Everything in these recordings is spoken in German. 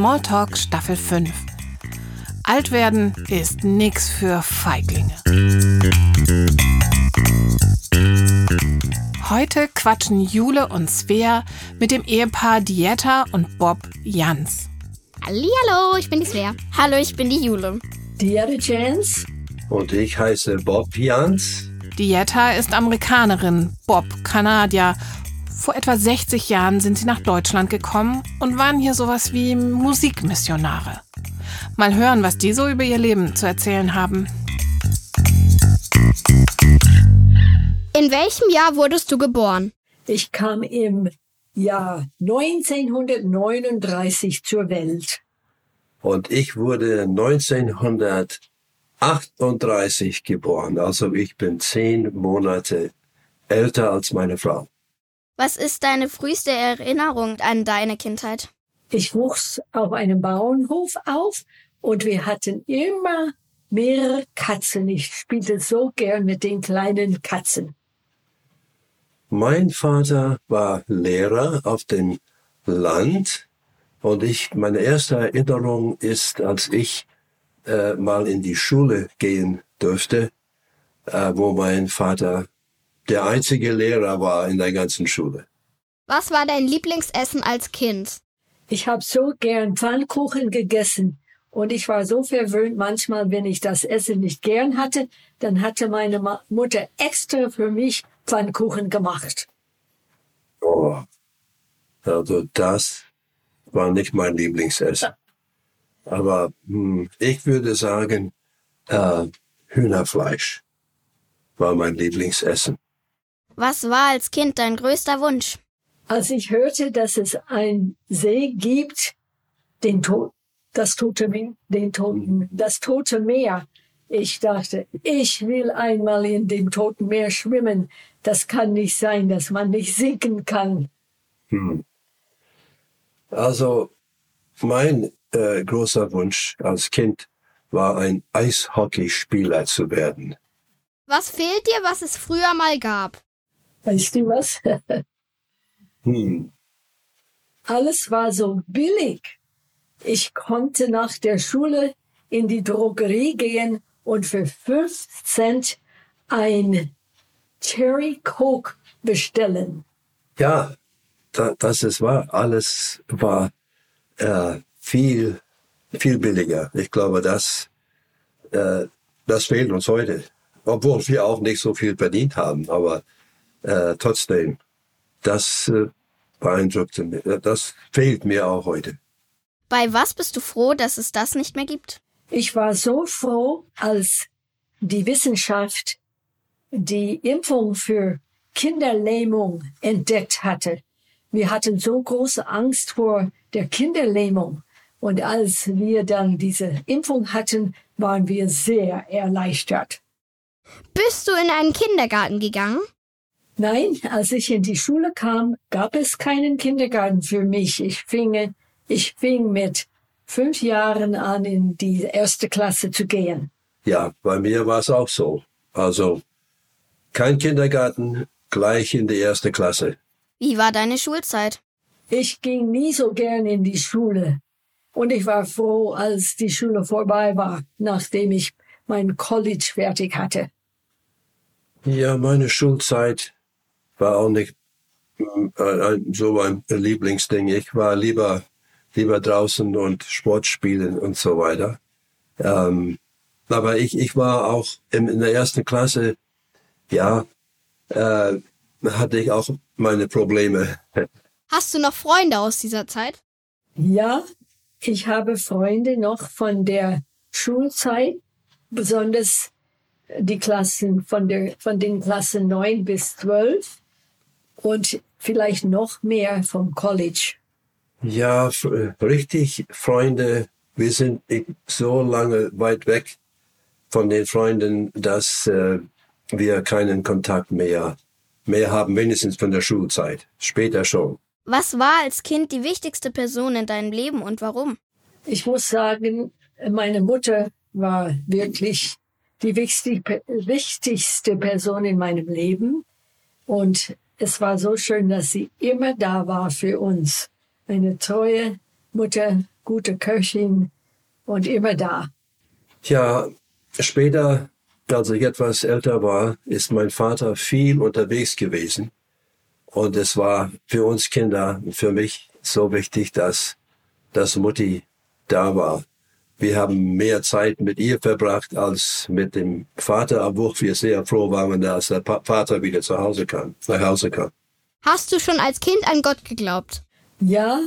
Smalltalk Staffel 5. Alt werden ist nix für Feiglinge. Heute quatschen Jule und Svea mit dem Ehepaar Dieta und Bob Jans. Hallo, ich bin die Svea. Hallo, ich bin die Jule. Dieta Jans. Und ich heiße Bob Jans. Dieta ist Amerikanerin, Bob Kanadier. Vor etwa 60 Jahren sind sie nach Deutschland gekommen und waren hier sowas wie Musikmissionare. Mal hören, was die so über ihr Leben zu erzählen haben. In welchem Jahr wurdest du geboren? Ich kam im Jahr 1939 zur Welt. Und ich wurde 1938 geboren. Also ich bin zehn Monate älter als meine Frau. Was ist deine früheste Erinnerung an deine Kindheit? Ich wuchs auf einem Bauernhof auf und wir hatten immer mehrere Katzen. Ich spielte so gern mit den kleinen Katzen. Mein Vater war Lehrer auf dem Land und ich, meine erste Erinnerung ist, als ich äh, mal in die Schule gehen durfte, äh, wo mein Vater der einzige Lehrer war in der ganzen Schule. Was war dein Lieblingsessen als Kind? Ich habe so gern Pfannkuchen gegessen und ich war so verwöhnt manchmal, wenn ich das Essen nicht gern hatte, dann hatte meine Mutter extra für mich Pfannkuchen gemacht. Oh, also das war nicht mein Lieblingsessen. Aber hm, ich würde sagen, äh, Hühnerfleisch war mein Lieblingsessen. Was war als Kind dein größter Wunsch? Als ich hörte, dass es einen See gibt, den Tod, das tote Meer, den Toten, das tote Meer, ich dachte, ich will einmal in dem Toten Meer schwimmen. Das kann nicht sein, dass man nicht sinken kann. Hm. Also mein äh, großer Wunsch als Kind war ein Eishockeyspieler zu werden. Was fehlt dir, was es früher mal gab? Weißt du was? hm. Alles war so billig. Ich konnte nach der Schule in die Drogerie gehen und für fünf Cent ein Cherry Coke bestellen. Ja, da, das ist wahr. Alles war äh, viel, viel billiger. Ich glaube, das, äh, das fehlt uns heute. Obwohl wir auch nicht so viel verdient haben, aber äh, trotzdem, das äh, beeindruckte mich. Das fehlt mir auch heute. Bei was bist du froh, dass es das nicht mehr gibt? Ich war so froh, als die Wissenschaft die Impfung für Kinderlähmung entdeckt hatte. Wir hatten so große Angst vor der Kinderlähmung. Und als wir dann diese Impfung hatten, waren wir sehr erleichtert. Bist du in einen Kindergarten gegangen? Nein, als ich in die Schule kam, gab es keinen Kindergarten für mich. Ich fing, ich fing mit fünf Jahren an, in die erste Klasse zu gehen. Ja, bei mir war es auch so. Also kein Kindergarten, gleich in die erste Klasse. Wie war deine Schulzeit? Ich ging nie so gern in die Schule. Und ich war froh, als die Schule vorbei war, nachdem ich mein College fertig hatte. Ja, meine Schulzeit war auch nicht äh, so ein Lieblingsding. Ich war lieber lieber draußen und Sport spielen und so weiter. Ähm, aber ich, ich war auch in, in der ersten Klasse, ja, äh, hatte ich auch meine Probleme. Hast du noch Freunde aus dieser Zeit? Ja, ich habe Freunde noch von der Schulzeit, besonders die Klassen von der, von den Klassen neun bis zwölf und vielleicht noch mehr vom College. Ja, richtig, Freunde. Wir sind so lange weit weg von den Freunden, dass äh, wir keinen Kontakt mehr, mehr haben, wenigstens von der Schulzeit. Später schon. Was war als Kind die wichtigste Person in deinem Leben und warum? Ich muss sagen, meine Mutter war wirklich die wichtigste Person in meinem Leben. Und es war so schön, dass sie immer da war für uns eine treue Mutter, gute Köchin und immer da. Ja, später, als ich etwas älter war, ist mein Vater viel unterwegs gewesen. Und es war für uns Kinder, für mich so wichtig, dass, dass Mutti da war. Wir haben mehr Zeit mit ihr verbracht als mit dem Vater, obwohl wir sehr froh waren, dass der Vater wieder zu Hause kam, nach Hause kam. Hast du schon als Kind an Gott geglaubt? Ja,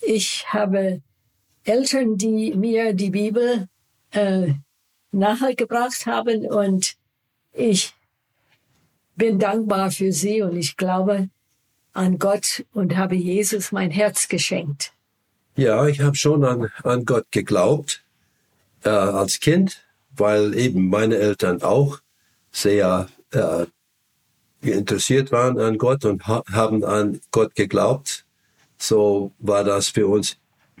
ich habe Eltern, die mir die Bibel äh, nahegebracht haben und ich bin dankbar für sie und ich glaube an Gott und habe Jesus mein Herz geschenkt. Ja, ich habe schon an, an Gott geglaubt äh, als Kind, weil eben meine Eltern auch sehr äh, interessiert waren an Gott und ha haben an Gott geglaubt. So war das für uns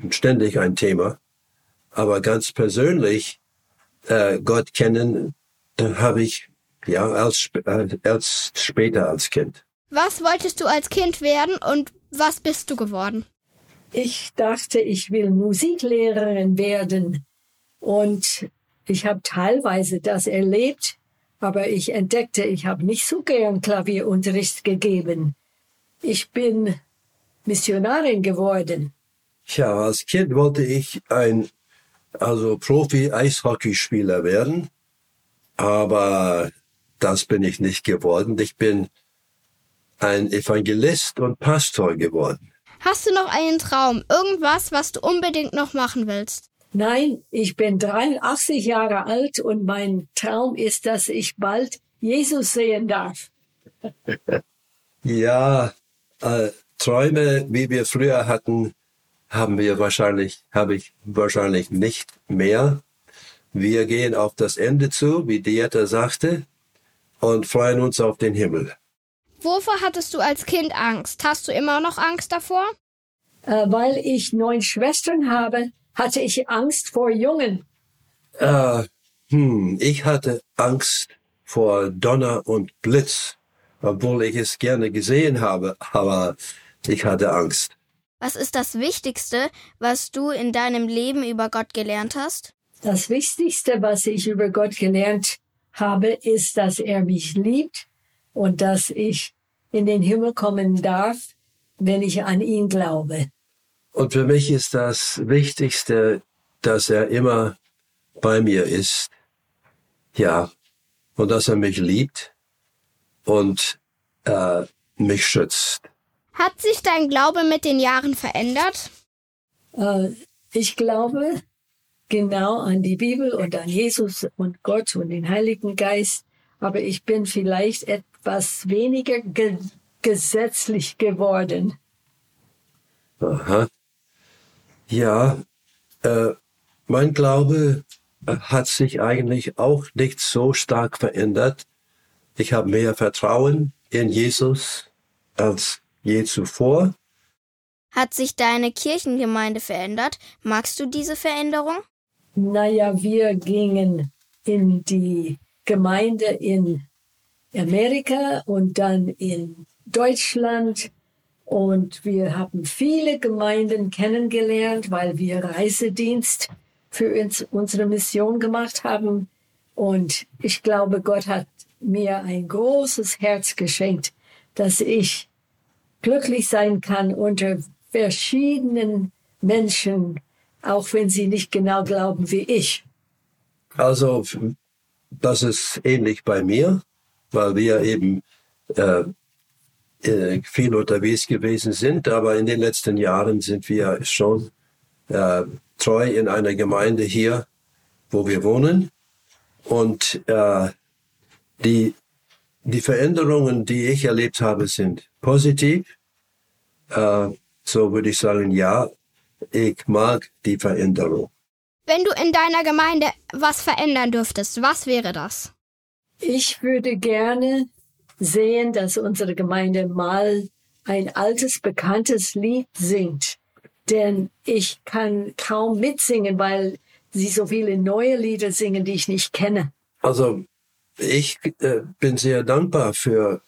ständig ein Thema. Aber ganz persönlich äh, Gott kennen äh, habe ich ja als, äh, als später als Kind. Was wolltest du als Kind werden und was bist du geworden? Ich dachte, ich will Musiklehrerin werden und ich habe teilweise das erlebt, aber ich entdeckte, ich habe nicht so gern Klavierunterricht gegeben. Ich bin Missionarin geworden. Ja, als Kind wollte ich ein also Profi-Eishockeyspieler werden, aber das bin ich nicht geworden. Ich bin ein Evangelist und Pastor geworden. Hast du noch einen Traum, irgendwas, was du unbedingt noch machen willst? Nein, ich bin 83 Jahre alt und mein Traum ist, dass ich bald Jesus sehen darf. ja, äh, Träume, wie wir früher hatten, haben wir wahrscheinlich, habe ich wahrscheinlich nicht mehr. Wir gehen auf das Ende zu, wie Dieta sagte, und freuen uns auf den Himmel. Wovor hattest du als Kind Angst? Hast du immer noch Angst davor? Äh, weil ich neun Schwestern habe, hatte ich Angst vor Jungen. Äh, hm, ich hatte Angst vor Donner und Blitz, obwohl ich es gerne gesehen habe, aber ich hatte Angst. Was ist das Wichtigste, was du in deinem Leben über Gott gelernt hast? Das Wichtigste, was ich über Gott gelernt habe, ist, dass er mich liebt und dass ich in den Himmel kommen darf, wenn ich an ihn glaube. Und für mich ist das Wichtigste, dass er immer bei mir ist. Ja. Und dass er mich liebt und äh, mich schützt. Hat sich dein Glaube mit den Jahren verändert? Äh, ich glaube genau an die Bibel und an Jesus und Gott und den Heiligen Geist, aber ich bin vielleicht etwas weniger ge gesetzlich geworden. Aha. Ja, äh, mein Glaube äh, hat sich eigentlich auch nicht so stark verändert. Ich habe mehr Vertrauen in Jesus als je zuvor. Hat sich deine Kirchengemeinde verändert? Magst du diese Veränderung? Naja, wir gingen in die Gemeinde in Amerika und dann in Deutschland und wir haben viele Gemeinden kennengelernt, weil wir Reisedienst für uns, unsere Mission gemacht haben. Und ich glaube, Gott hat mir ein großes Herz geschenkt, dass ich glücklich sein kann unter verschiedenen Menschen, auch wenn sie nicht genau glauben wie ich. Also, das ist ähnlich bei mir, weil wir eben äh, äh, viel unterwegs gewesen sind, aber in den letzten Jahren sind wir schon äh, treu in einer Gemeinde hier, wo wir wohnen. Und äh, die die Veränderungen, die ich erlebt habe, sind positiv. Äh, so würde ich sagen, ja, ich mag die Veränderung. Wenn du in deiner Gemeinde was verändern dürftest, was wäre das? Ich würde gerne sehen, dass unsere Gemeinde mal ein altes, bekanntes Lied singt. Denn ich kann kaum mitsingen, weil sie so viele neue Lieder singen, die ich nicht kenne. Also ich äh, bin sehr dankbar für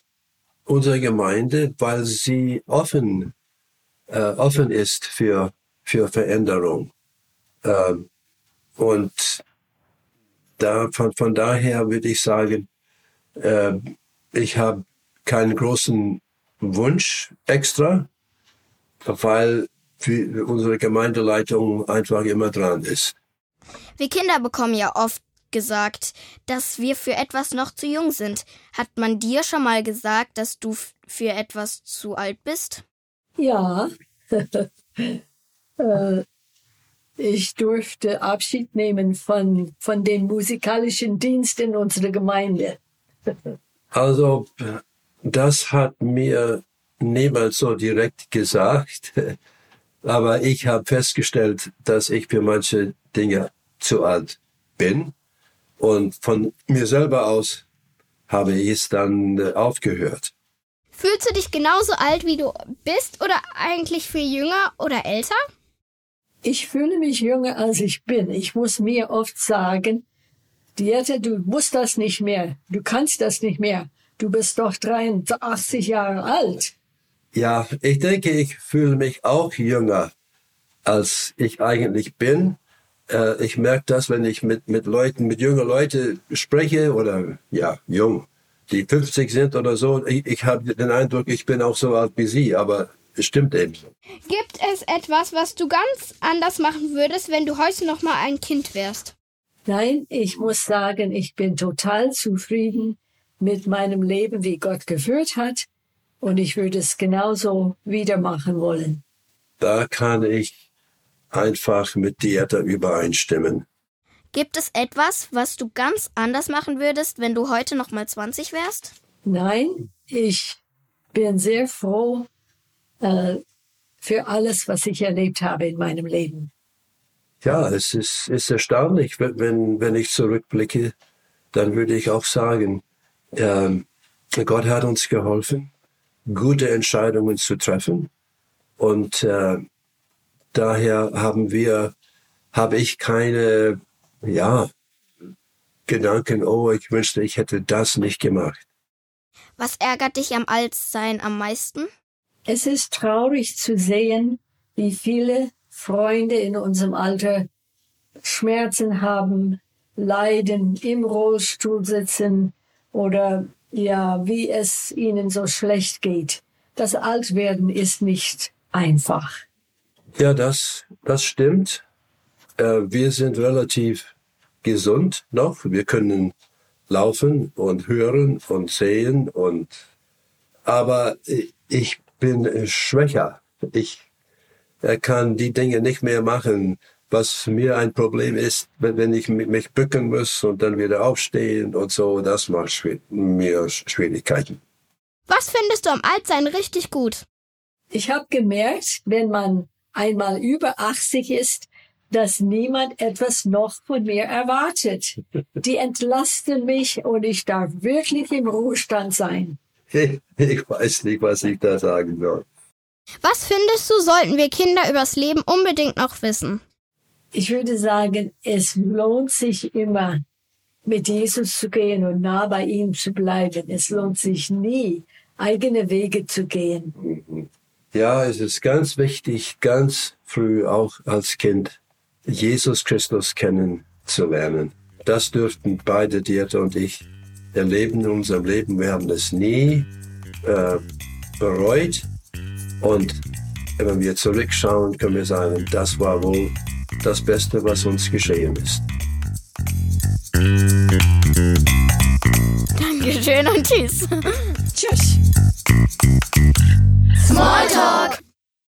unsere Gemeinde, weil sie offen, äh, offen ist für für Veränderung. Ähm, und da, von, von daher würde ich sagen, äh, ich habe keinen großen Wunsch extra, weil unsere Gemeindeleitung einfach immer dran ist. Wir Kinder bekommen ja oft gesagt, dass wir für etwas noch zu jung sind. Hat man dir schon mal gesagt, dass du für etwas zu alt bist? Ja. Äh, ich durfte Abschied nehmen von, von dem musikalischen Dienst in unserer Gemeinde. Also, das hat mir niemand so direkt gesagt. Aber ich habe festgestellt, dass ich für manche Dinge zu alt bin. Und von mir selber aus habe ich es dann aufgehört. Fühlst du dich genauso alt, wie du bist, oder eigentlich viel jünger oder älter? Ich fühle mich jünger, als ich bin. Ich muss mir oft sagen, Diete, du musst das nicht mehr. Du kannst das nicht mehr. Du bist doch 83 Jahre alt. Ja, ich denke, ich fühle mich auch jünger, als ich eigentlich bin äh, ich merke das, wenn ich mit, mit Leuten, mit jungen Leuten spreche oder ja, jung, die 50 sind oder so. Ich, ich habe den Eindruck, ich bin auch so alt wie sie, aber es stimmt eben so. Gibt es etwas, was du ganz anders machen würdest, wenn du heute noch mal ein Kind wärst? Nein, ich muss sagen, ich bin total zufrieden mit meinem Leben, wie Gott geführt hat. Und ich würde es genauso wieder machen wollen. Da kann ich einfach mit Dieta übereinstimmen. Gibt es etwas, was du ganz anders machen würdest, wenn du heute noch mal 20 wärst? Nein, ich bin sehr froh äh, für alles, was ich erlebt habe in meinem Leben. Ja, es ist, ist erstaunlich, wenn, wenn ich zurückblicke, dann würde ich auch sagen, äh, Gott hat uns geholfen, gute Entscheidungen zu treffen. Und äh, daher haben wir, habe ich keine, ja, Gedanken, oh, ich wünschte, ich hätte das nicht gemacht. Was ärgert dich am Altsein am meisten? Es ist traurig zu sehen, wie viele Freunde in unserem Alter Schmerzen haben, leiden, im Rollstuhl sitzen oder ja, wie es ihnen so schlecht geht. Das Altwerden ist nicht einfach. Ja, das, das stimmt. Äh, wir sind relativ gesund noch. Wir können laufen und hören und sehen und, aber ich bin schwächer. Ich kann die Dinge nicht mehr machen, was mir ein Problem ist, wenn ich mich bücken muss und dann wieder aufstehen und so, das macht mir Schwierigkeiten. Was findest du am Altsein richtig gut? Ich habe gemerkt, wenn man einmal über 80 ist, dass niemand etwas noch von mir erwartet. Die entlasten mich und ich darf wirklich im Ruhestand sein. Ich weiß nicht, was ich da sagen soll. Was findest du, sollten wir Kinder übers Leben unbedingt noch wissen? Ich würde sagen, es lohnt sich immer, mit Jesus zu gehen und nah bei ihm zu bleiben. Es lohnt sich nie, eigene Wege zu gehen. Ja, es ist ganz wichtig, ganz früh auch als Kind Jesus Christus kennenzulernen. Das dürften beide, Dieta und ich, erleben in unserem Leben. Wir haben es nie äh, bereut. Und wenn wir zurückschauen, können wir sagen, das war wohl das Beste, was uns geschehen ist. Dankeschön und tschüss. tschüss. Smalltalk.